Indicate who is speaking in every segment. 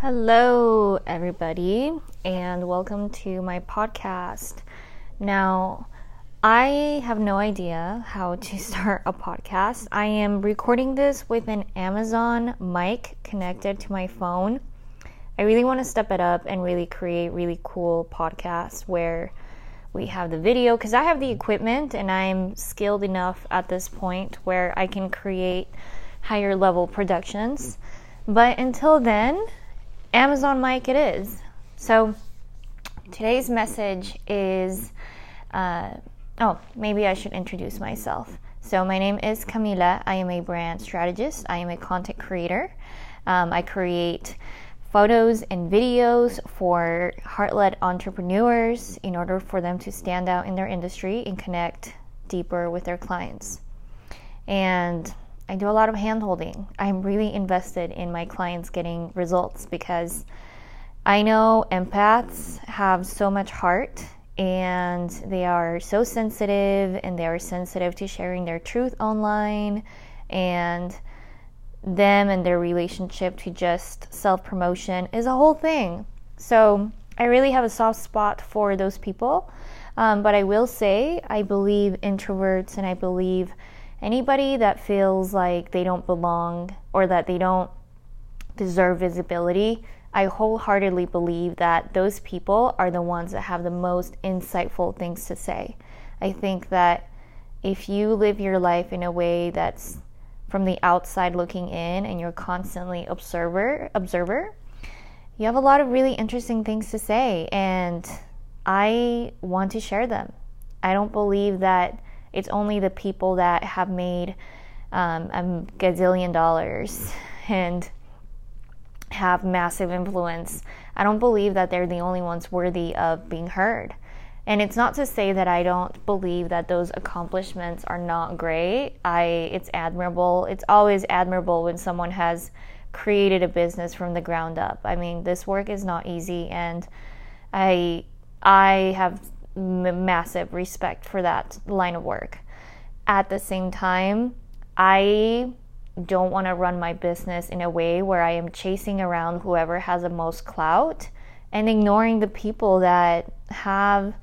Speaker 1: Hello, everybody, and welcome to my podcast. Now, I have no idea how to start a podcast. I am recording this with an Amazon mic connected to my phone. I really want to step it up and really create really cool podcasts where we have the video because I have the equipment and I'm skilled enough at this point where I can create higher level productions. But until then, Amazon mic it is. So today's message is uh, oh, maybe I should introduce myself. So, my name is Camila. I am a brand strategist, I am a content creator. Um, I create photos and videos for heart led entrepreneurs in order for them to stand out in their industry and connect deeper with their clients. And I do a lot of hand holding. I'm really invested in my clients getting results because I know empaths have so much heart and they are so sensitive and they are sensitive to sharing their truth online and them and their relationship to just self promotion is a whole thing. So I really have a soft spot for those people. Um, but I will say, I believe introverts and I believe anybody that feels like they don't belong or that they don't deserve visibility, I wholeheartedly believe that those people are the ones that have the most insightful things to say. I think that if you live your life in a way that's from the outside looking in and you're constantly observer observer, you have a lot of really interesting things to say and I want to share them. I don't believe that it's only the people that have made um, a gazillion dollars and have massive influence. I don't believe that they're the only ones worthy of being heard. And it's not to say that I don't believe that those accomplishments are not great. I it's admirable. It's always admirable when someone has created a business from the ground up. I mean, this work is not easy and I I have m- massive respect for that line of work. At the same time, I don't want to run my business in a way where I am chasing around whoever has the most clout and ignoring the people that have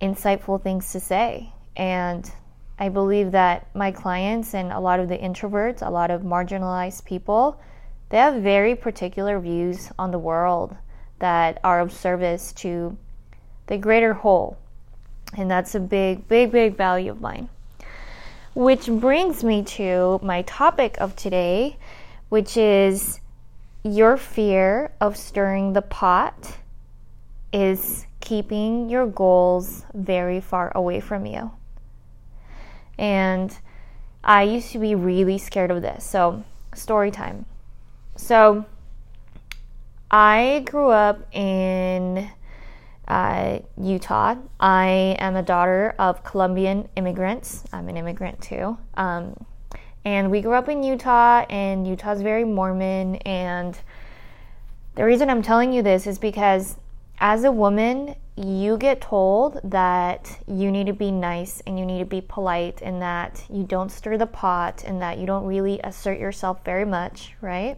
Speaker 1: insightful things to say. And I believe that my clients and a lot of the introverts, a lot of marginalized people, they have very particular views on the world that are of service to the greater whole. And that's a big, big, big value of mine. Which brings me to my topic of today, which is your fear of stirring the pot is keeping your goals very far away from you. And I used to be really scared of this. So, story time. So, I grew up in uh, Utah. I am a daughter of Colombian immigrants. I'm an immigrant too. Um, and we grew up in Utah, and Utah's very Mormon. And the reason I'm telling you this is because as a woman, you get told that you need to be nice and you need to be polite and that you don't stir the pot and that you don't really assert yourself very much, right?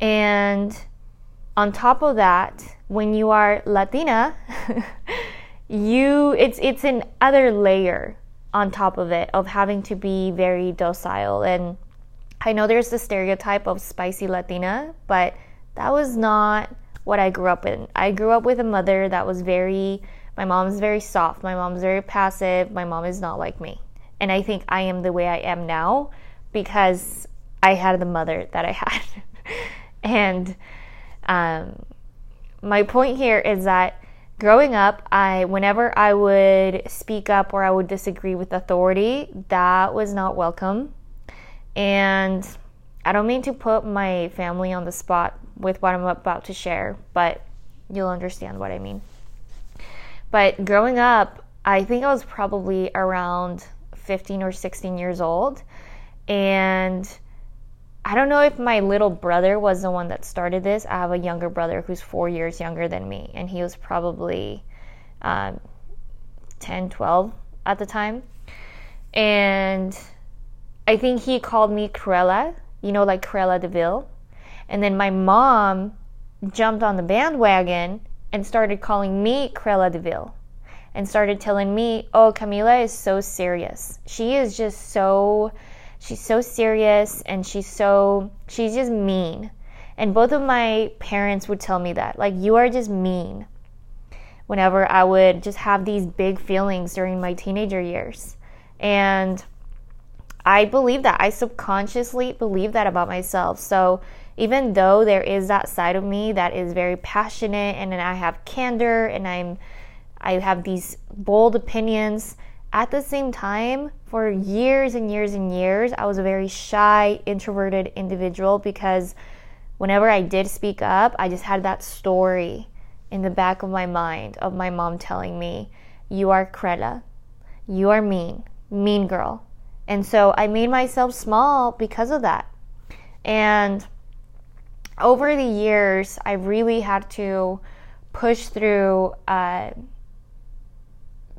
Speaker 1: And on top of that, when you are Latina, you it's it's an other layer on top of it of having to be very docile and I know there's the stereotype of spicy Latina, but that was not what I grew up in. I grew up with a mother that was very my mom's very soft, my mom's very passive, my mom is not like me. And I think I am the way I am now because I had the mother that I had. and um, my point here is that growing up, I whenever I would speak up or I would disagree with authority, that was not welcome. And I don't mean to put my family on the spot with what I'm about to share, but you'll understand what I mean. But growing up, I think I was probably around 15 or 16 years old and I don't know if my little brother was the one that started this. I have a younger brother who's four years younger than me, and he was probably um, 10, 12 at the time. And I think he called me Cruella, you know, like Cruella de Vil. And then my mom jumped on the bandwagon and started calling me Cruella de Vil and started telling me, "Oh, Camila is so serious. She is just so she's so serious and she's so she's just mean." And both of my parents would tell me that, like you are just mean. Whenever I would just have these big feelings during my teenager years. And I believe that. I subconsciously believe that about myself. So even though there is that side of me that is very passionate and I have candor and I'm I have these bold opinions, at the same time, for years and years and years, I was a very shy, introverted individual because whenever I did speak up, I just had that story in the back of my mind of my mom telling me, You are Cruella. You are mean, mean girl. And so I made myself small because of that. And over the years, I really had to push through uh,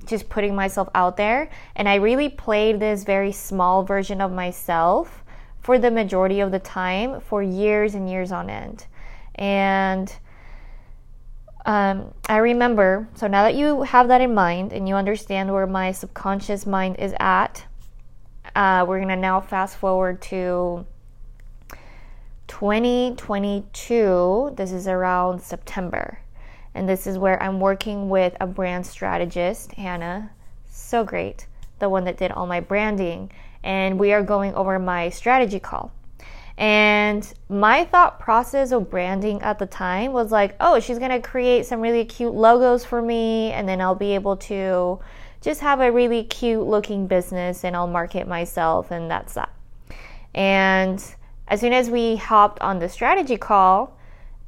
Speaker 1: just putting myself out there. And I really played this very small version of myself for the majority of the time for years and years on end. And um, I remember, so now that you have that in mind and you understand where my subconscious mind is at, uh, we're going to now fast forward to 2022. This is around September. And this is where I'm working with a brand strategist, Hannah. So great. The one that did all my branding. And we are going over my strategy call. And my thought process of branding at the time was like, oh, she's going to create some really cute logos for me. And then I'll be able to just have a really cute looking business and I'll market myself. And that's that. And as soon as we hopped on the strategy call,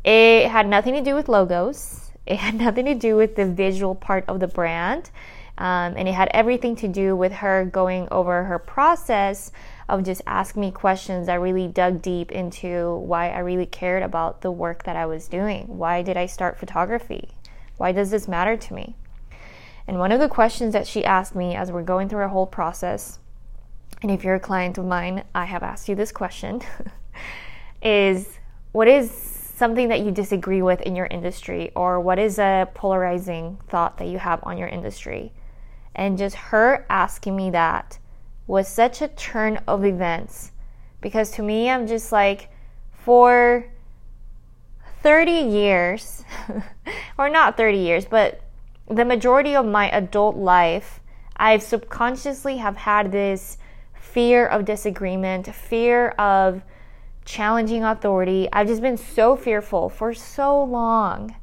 Speaker 1: it had nothing to do with logos. It had nothing to do with the visual part of the brand. Um, and it had everything to do with her going over her process of just asking me questions that really dug deep into why I really cared about the work that I was doing. Why did I start photography? Why does this matter to me? And one of the questions that she asked me as we're going through our whole process, and if you're a client of mine, I have asked you this question, is what is something that you disagree with in your industry, or what is a polarizing thought that you have on your industry? And just her asking me that was such a turn of events because to me, I'm just like, for 30 years, or not 30 years, but the majority of my adult life, I've subconsciously have had this fear of disagreement, fear of challenging authority. I've just been so fearful for so long.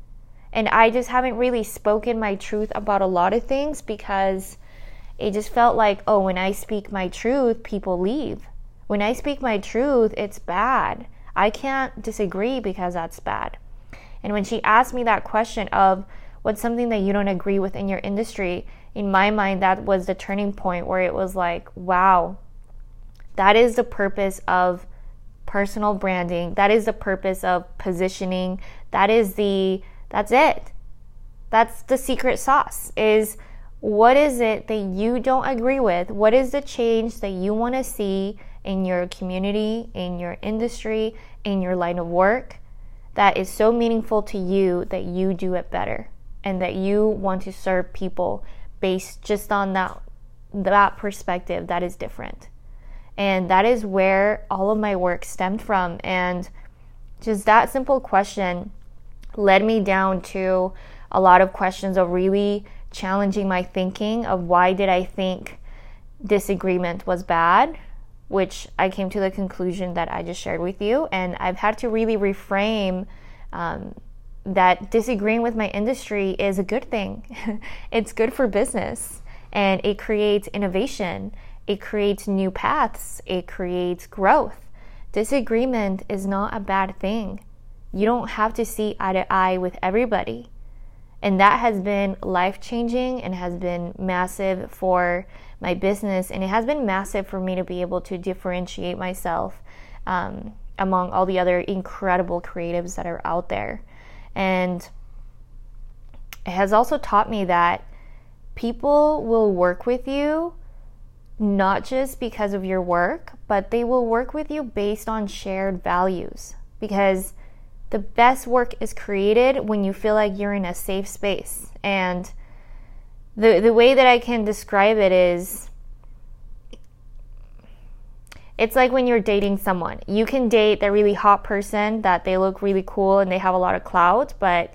Speaker 1: And I just haven't really spoken my truth about a lot of things because it just felt like, oh, when I speak my truth, people leave. When I speak my truth, it's bad. I can't disagree because that's bad. And when she asked me that question of what's something that you don't agree with in your industry, in my mind, that was the turning point where it was like, wow, that is the purpose of personal branding. That is the purpose of positioning. That is the that's it. That's the secret sauce is what is it that you don't agree with? What is the change that you want to see in your community, in your industry, in your line of work that is so meaningful to you that you do it better and that you want to serve people based just on that that perspective that is different. And that is where all of my work stemmed from. And just that simple question led me down to a lot of questions of really challenging my thinking of why did I think disagreement was bad, which I came to the conclusion that I just shared with you. And I've had to really reframe um, that disagreeing with my industry is a good thing. it's good for business and it creates innovation it creates new paths, it creates growth. Disagreement is not a bad thing. You don't have to see eye to eye with everybody. And that has been life changing and has been massive for my business. And it has been massive for me to be able to differentiate myself um, among all the other incredible creatives that are out there. And it has also taught me that people will work with you not just because of your work, but they will work with you based on shared values. Because the best work is created when you feel like you're in a safe space. And the the way that I can describe it is it's like when you're dating someone. You can date the really hot person that they look really cool and they have a lot of clout, but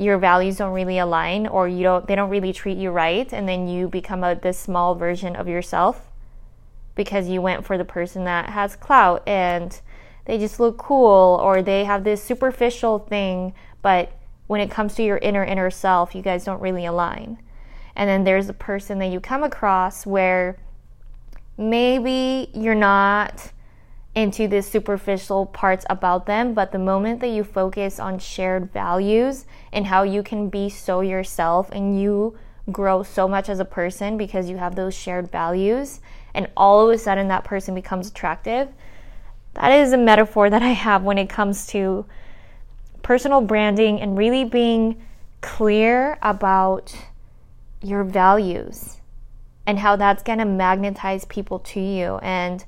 Speaker 1: your values don't really align or you don't they don't really treat you right and then you become a this small version of yourself because you went for the person that has clout and they just look cool or they have this superficial thing but when it comes to your inner inner self you guys don't really align. And then there's a person that you come across where maybe you're not into the superficial parts about them, but the moment that you focus on shared values and how you can be so yourself and you grow so much as a person because you have those shared values, and all of a sudden that person becomes attractive. That is a metaphor that I have when it comes to personal branding and really being clear about your values and how that's going to magnetize people to you. And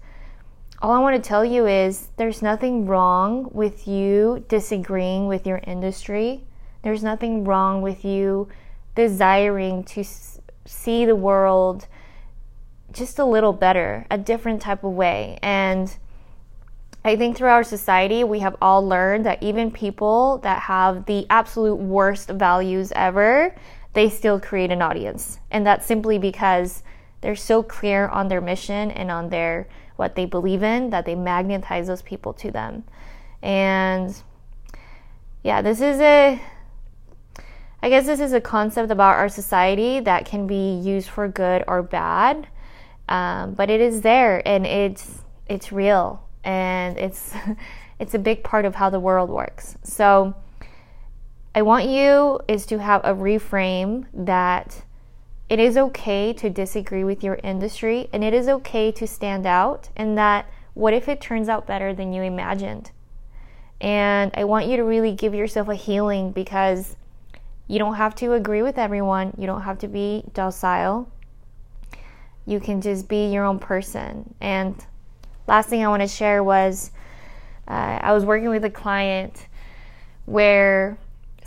Speaker 1: all I want to tell you is there's nothing wrong with you disagreeing with your industry. There's nothing wrong with you desiring to see the world just a little better, a different type of way. And I think through our society, we have all learned that even people that have the absolute worst values ever, they still create an audience. And that's simply because they're so clear on their mission and on their what they believe in that they magnetize those people to them. And yeah, this is a I guess this is a concept about our society that can be used for good or bad. Um, but it is there and it's it's real and it's it's a big part of how the world works. So I want you is to have a reframe that it is okay to disagree with your industry and it is okay to stand out and that what if it turns out better than you imagined? And I want you to really give yourself a healing because you don't have to agree with everyone. You don't have to be docile. You can just be your own person. And last thing I want to share was uh, I was working with a client where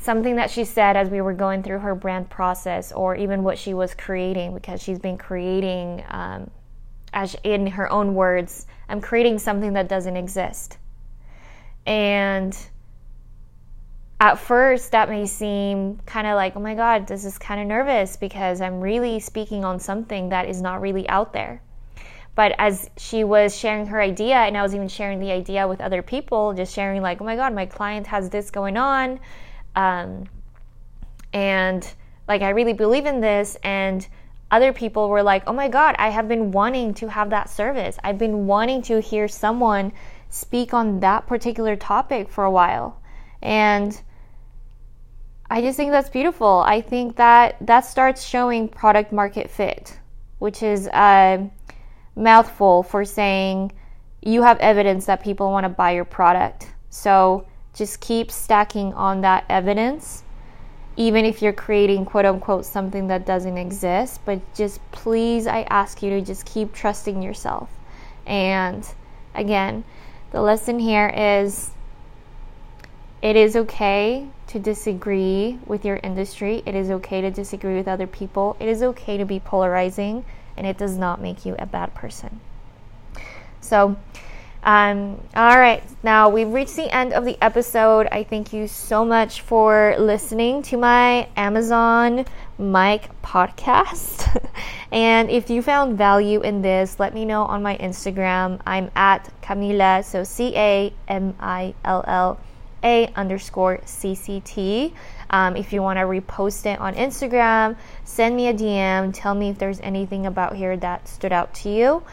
Speaker 1: something that she said as we were going through her brand process or even what she was creating because she's been creating um, as in her own words i'm creating something that doesn't exist. And at first that may seem kind of like oh my god this is kind of nervous because i'm really speaking on something that is not really out there. But as she was sharing her idea and i was even sharing the idea with other people just sharing like oh my god my client has this going on um, and like, I really believe in this. And other people were like, oh my God, I have been wanting to have that service. I've been wanting to hear someone speak on that particular topic for a while. And I just think that's beautiful. I think that that starts showing product market fit, which is a mouthful for saying you have evidence that people want to buy your product. So just keep stacking on that evidence, even if you're creating quote unquote something that doesn't exist. But just please, I ask you to just keep trusting yourself. And again, the lesson here is it is okay to disagree with your industry. It is okay to disagree with other people. It is okay to be polarizing, and it does not make you a bad person. So, um, all right, now we've reached the end of the episode. I thank you so much for listening to my Amazon mic podcast. and if you found value in this, let me know on my Instagram. I'm at Camilla, so C A M I L L A underscore CCT. Um, if you want to repost it on Instagram, send me a DM. Tell me if there's anything about here that stood out to you.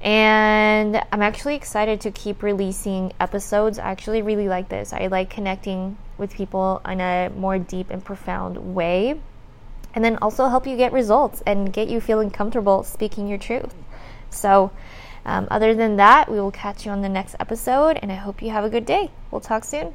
Speaker 1: And I'm actually excited to keep releasing episodes. I actually really like this. I like connecting with people in a more deep and profound way. And then also help you get results and get you feeling comfortable speaking your truth. So, um, other than that, we will catch you on the next episode, and I hope you have a good day. We'll talk soon.